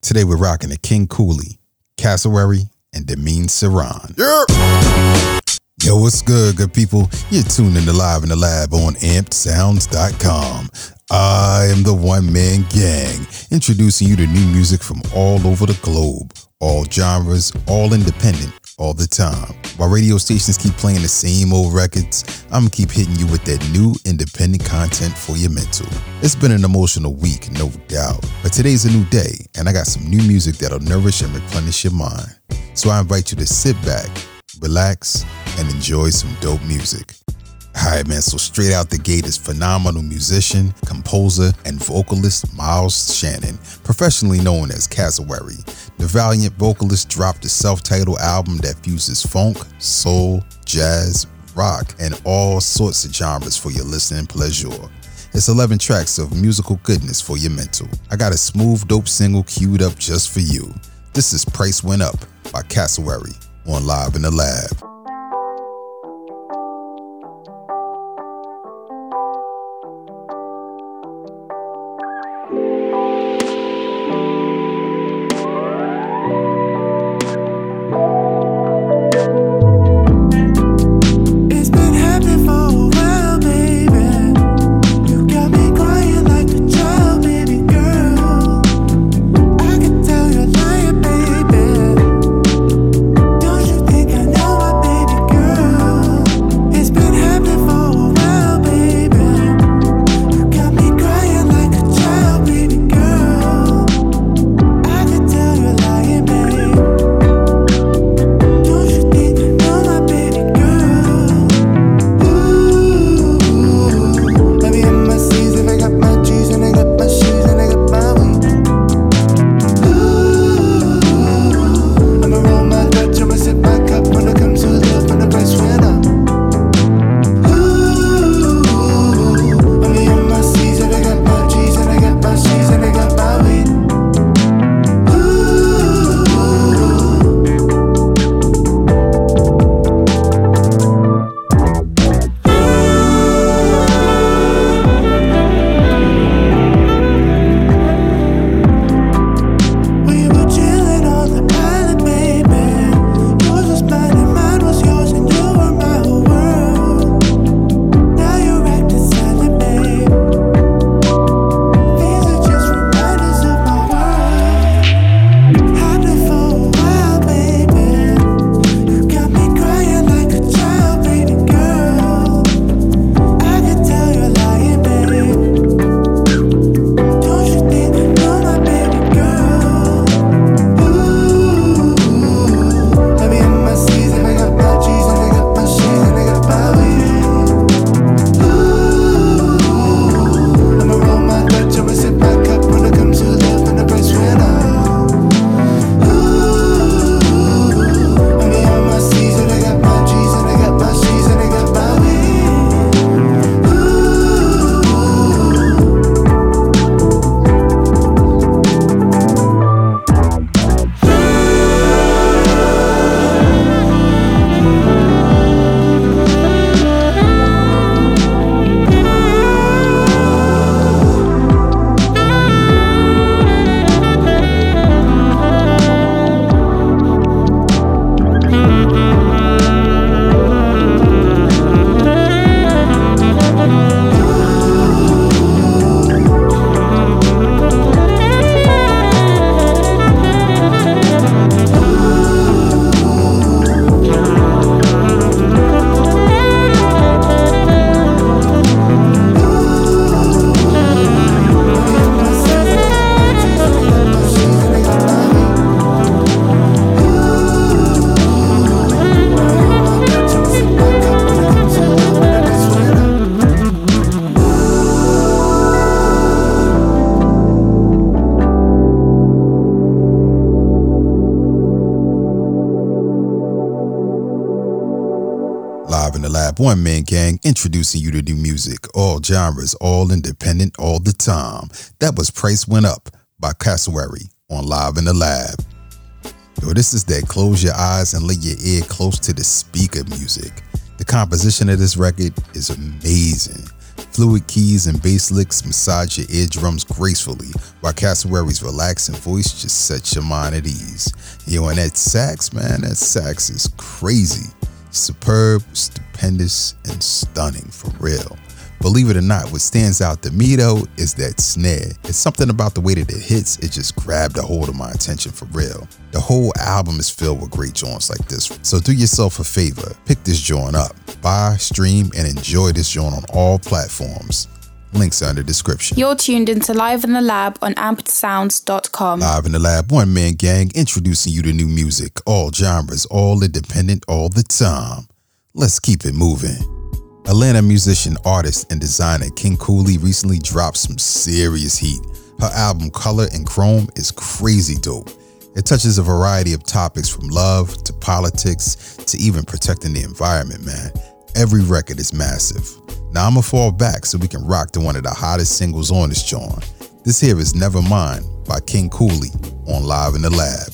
Today we're rocking the King Cooley, Cassowary, and Demin Saran. Yo, what's good, good people? You're tuned in to Live in the Lab on ampedsounds.com. I am the one man gang, introducing you to new music from all over the globe, all genres, all independent, all the time. While radio stations keep playing the same old records, I'm gonna keep hitting you with that new independent content for your mental. It's been an emotional week, no doubt, but today's a new day, and I got some new music that'll nourish and replenish your mind. So I invite you to sit back, relax, and enjoy some dope music. Alright, man, so straight out the gate is phenomenal musician, composer, and vocalist Miles Shannon, professionally known as Cassowary. The valiant vocalist dropped a self titled album that fuses funk, soul, jazz, rock, and all sorts of genres for your listening pleasure. It's 11 tracks of musical goodness for your mental. I got a smooth, dope single queued up just for you. This is Price Went Up by Cassowary on Live in the Lab. One Man Gang introducing you to new music, all genres, all independent, all the time. That was Price Went Up by Cassowary on Live in the Lab. Yo, this is that close your eyes and lay your ear close to the speaker music. The composition of this record is amazing. Fluid keys and bass licks massage your eardrums gracefully, while Cassowary's relaxing voice just sets your mind at ease. Yo, and that sax, man, that sax is crazy. Superb, stupendous, and stunning for real. Believe it or not, what stands out to me though is that snare. It's something about the way that it hits, it just grabbed a hold of my attention for real. The whole album is filled with great joints like this, so do yourself a favor, pick this joint up, buy, stream, and enjoy this joint on all platforms. Links are in the description. You're tuned into Live in the Lab on ampedsounds.com. Live in the Lab, one man gang introducing you to new music, all genres, all independent, all the time. Let's keep it moving. Atlanta musician, artist, and designer King Cooley recently dropped some serious heat. Her album Color and Chrome is crazy dope. It touches a variety of topics from love to politics to even protecting the environment, man. Every record is massive. Now I'ma fall back so we can rock to one of the hottest singles on this joint. This here is Never Mind by King Cooley on Live in the Lab.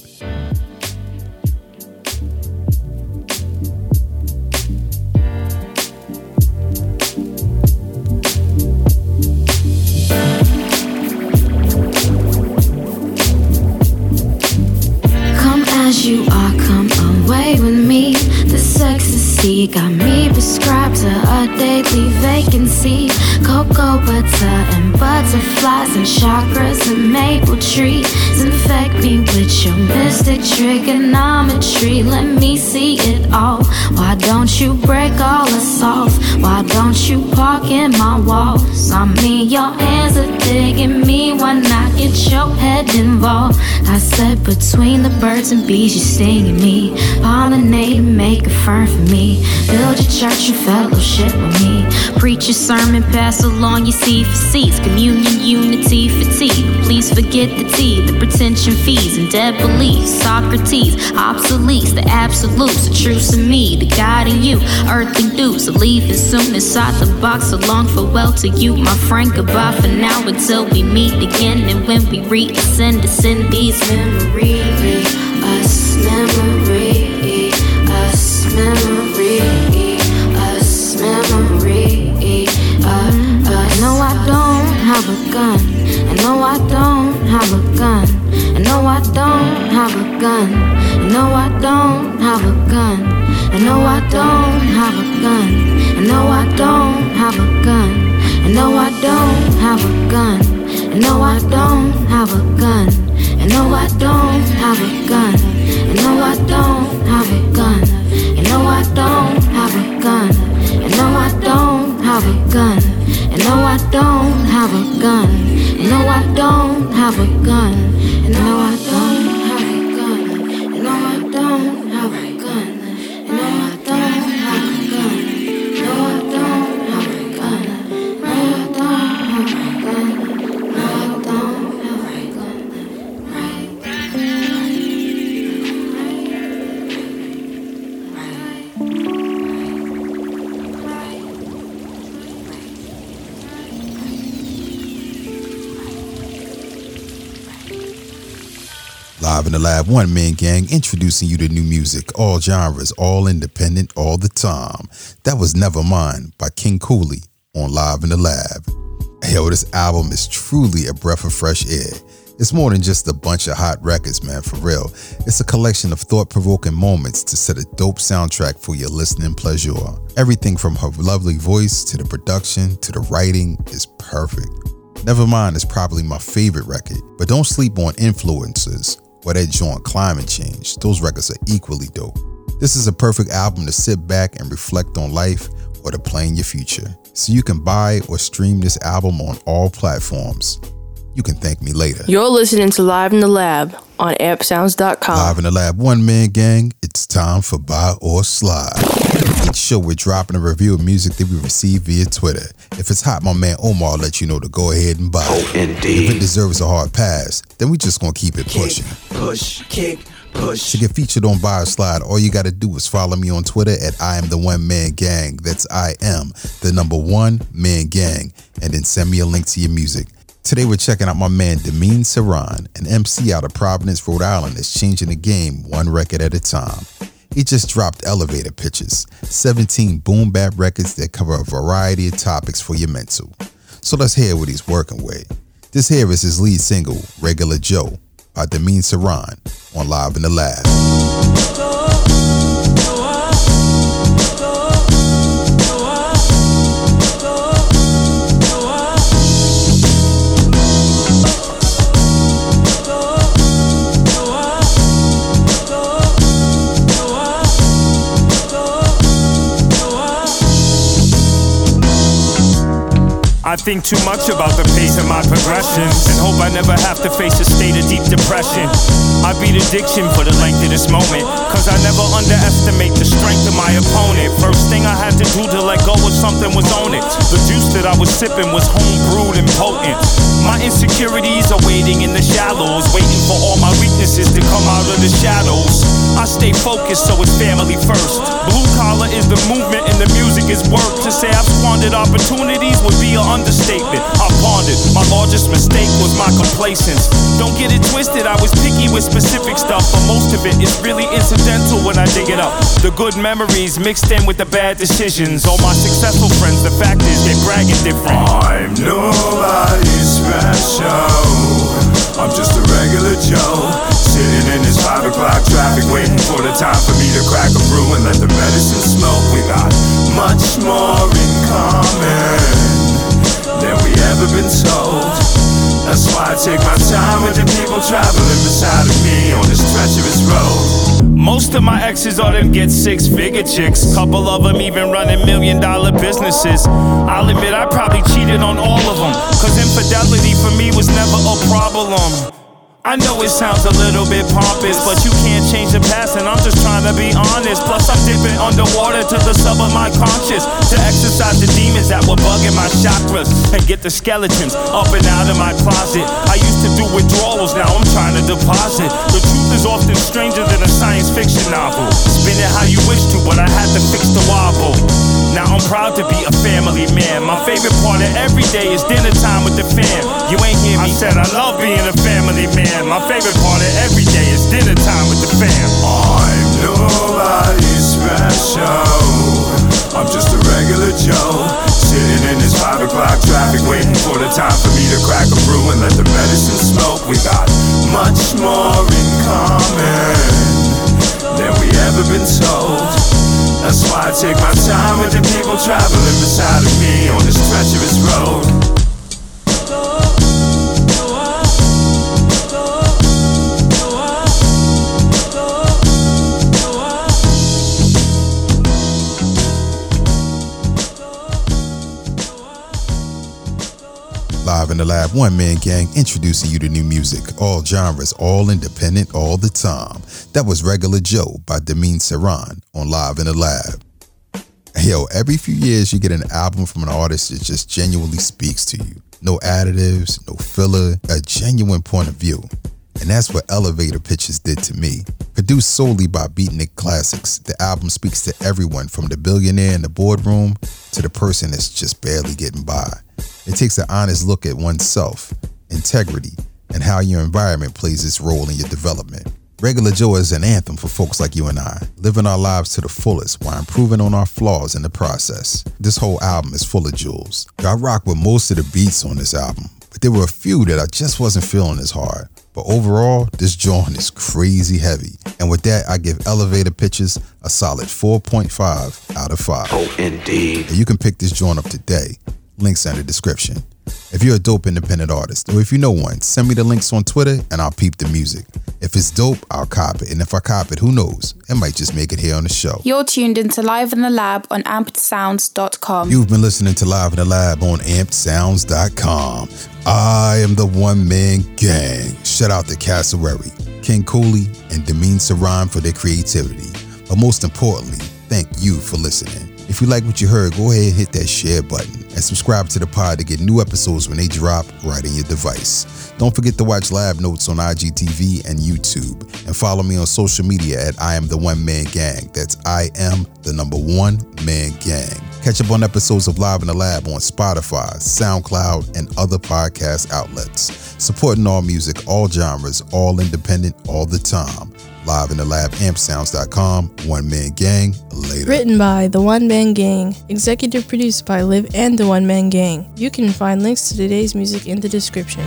Come as you are, come away with me. The ecstasy got me prescribed to can see Cocoa butter and butterflies and chakras and maple trees. Infect me with your mystic trigonometry. Let me see it all. Why don't you break all us off? Why don't you park in my walls? I mean, your hands are digging me. Why not get your head involved? I said between the birds and bees, you're stinging me. Pollinate and make a fern for me. Build your church and fellowship with me. Preach your sermon, pass along your seed for seeds. Communion, unity, fatigue. Please forget the tea, the pretension fees, and dead beliefs. Socrates, obsoletes, the absolutes, the truths of me, the guiding you. Earthly dues, leaving soon inside the box. So long farewell to you, my friend. Goodbye for now until we meet again. And when we reascend, ascend these memories. Us memory, us memory, have a gun. I know I don't have a gun. I know I don't have a gun. I know I don't have a gun. I know I don't have the Lab, one man gang introducing you to new music, all genres, all independent, all the time. That was Never Nevermind by King Cooley on Live in the Lab. Yo, this album is truly a breath of fresh air. It's more than just a bunch of hot records, man, for real. It's a collection of thought provoking moments to set a dope soundtrack for your listening pleasure. Everything from her lovely voice to the production to the writing is perfect. Nevermind is probably my favorite record, but don't sleep on influences or that joint climate change. Those records are equally dope. This is a perfect album to sit back and reflect on life or to plan your future. So you can buy or stream this album on all platforms. You can thank me later. You're listening to Live in the Lab on ampedsounds.com. Live in the lab, one man gang. It's time for buy or slide. Each show we're dropping a review of music that we receive via Twitter. If it's hot, my man Omar will let you know to go ahead and buy it. Oh, indeed. If it deserves a hard pass, then we just gonna keep it pushing. Push, kick, push. To get featured on Buy or Slide, all you gotta do is follow me on Twitter at I am the one man gang. That's I am the number one man gang, and then send me a link to your music. Today we're checking out my man Demean Saran, an MC out of Providence, Rhode Island that's changing the game one record at a time. He just dropped Elevator Pitches, 17 boom bap records that cover a variety of topics for your mental. So let's hear what he's working with. This here is his lead single, Regular Joe, by Demean Saran on Live in the Lab. I think too much about the pace of my progression and hope I never have to face a state of deep depression. I beat addiction for the length of this moment, cause I never underestimate the strength of my opponent. First thing I had to do to let go of something was on it. The juice that I was sipping was home brewed and potent. My insecurities are waiting in the shallows, waiting for all my weaknesses to come out of the shadows. I stay focused, so it's family first. Blue collar is the movement and the music is work. To say I've squandered opportunities would be an understatement. I pondered. My largest mistake was my complacence. Don't get it twisted, I was picky with specific stuff, but most of it is really incidental when I dig it up. The good memories mixed in with the bad decisions. All my successful friends, the fact is they bragging different. I'm nobody special. I'm just a regular Joe. Sitting in this 5 o'clock traffic, waiting for the time for me to crack a brew and let the medicine smoke. We got much more in common been told. That's why I take my time with the people traveling beside of me on this treacherous road. Most of my exes are them get six figure chicks. Couple of them even running million dollar businesses. I'll admit I probably cheated on all of them. Cause infidelity for me was never a problem. I know it sounds a little bit pompous, but you can't change the past, and I'm just trying to be honest. Plus, I'm dipping underwater to the sub of my conscious to exercise the demons that were bugging my chakras and get the skeletons up and out of my closet. I used to do withdrawals, now I'm trying to deposit. The truth is often stranger than a science fiction novel. Spin it how you wish to, but I had to fix the wobble. Now I'm proud to be a family man. My favorite part of every day is dinner time with the fam. You ain't hear me. I said I love being a family man. My favorite part of every day is dinner time with the fam. I'm nobody special. I'm just a regular Joe. Sitting in this 5 o'clock traffic, waiting for the time for me to crack a brew and let the medicine smoke. We got much more in common than we ever been told. That's why I take my time with the people traveling beside of me on this treacherous road. Live in the Lab, one man gang introducing you to new music, all genres, all independent, all the time. That was Regular Joe by Demean Saran on Live in the Lab. Yo, every few years you get an album from an artist that just genuinely speaks to you. No additives, no filler, a genuine point of view. And that's what Elevator Pitches did to me. Produced solely by Beatnik Classics, the album speaks to everyone from the billionaire in the boardroom to the person that's just barely getting by. It takes an honest look at oneself, integrity, and how your environment plays its role in your development. Regular Joe is an anthem for folks like you and I, living our lives to the fullest while improving on our flaws in the process. This whole album is full of jewels. I rock with most of the beats on this album, but there were a few that I just wasn't feeling as hard. But overall, this joint is crazy heavy. And with that, I give Elevator Pitches a solid 4.5 out of 5. Oh, indeed. And you can pick this joint up today. Links in the description. If you're a dope independent artist, or if you know one, send me the links on Twitter and I'll peep the music. If it's dope, I'll cop it. And if I cop it, who knows? It might just make it here on the show. You're tuned into Live in the Lab on ampedsounds.com. You've been listening to Live in the Lab on ampedsounds.com. I am the one man gang. Shout out to Cassowary, King Cooley, and Demean Saran for their creativity. But most importantly, thank you for listening. If you like what you heard, go ahead and hit that share button and subscribe to the pod to get new episodes when they drop right in your device. Don't forget to watch Lab Notes on IGTV and YouTube. And follow me on social media at I Am The One Man Gang. That's I Am The Number One Man Gang. Catch up on episodes of Live in the Lab on Spotify, SoundCloud, and other podcast outlets. Supporting all music, all genres, all independent, all the time. Live in the Lab, ampsounds.com. One Man Gang. Later. Written by The One Man Gang. Executive produced by Live and The One Man Gang. You can find links to today's music in the description.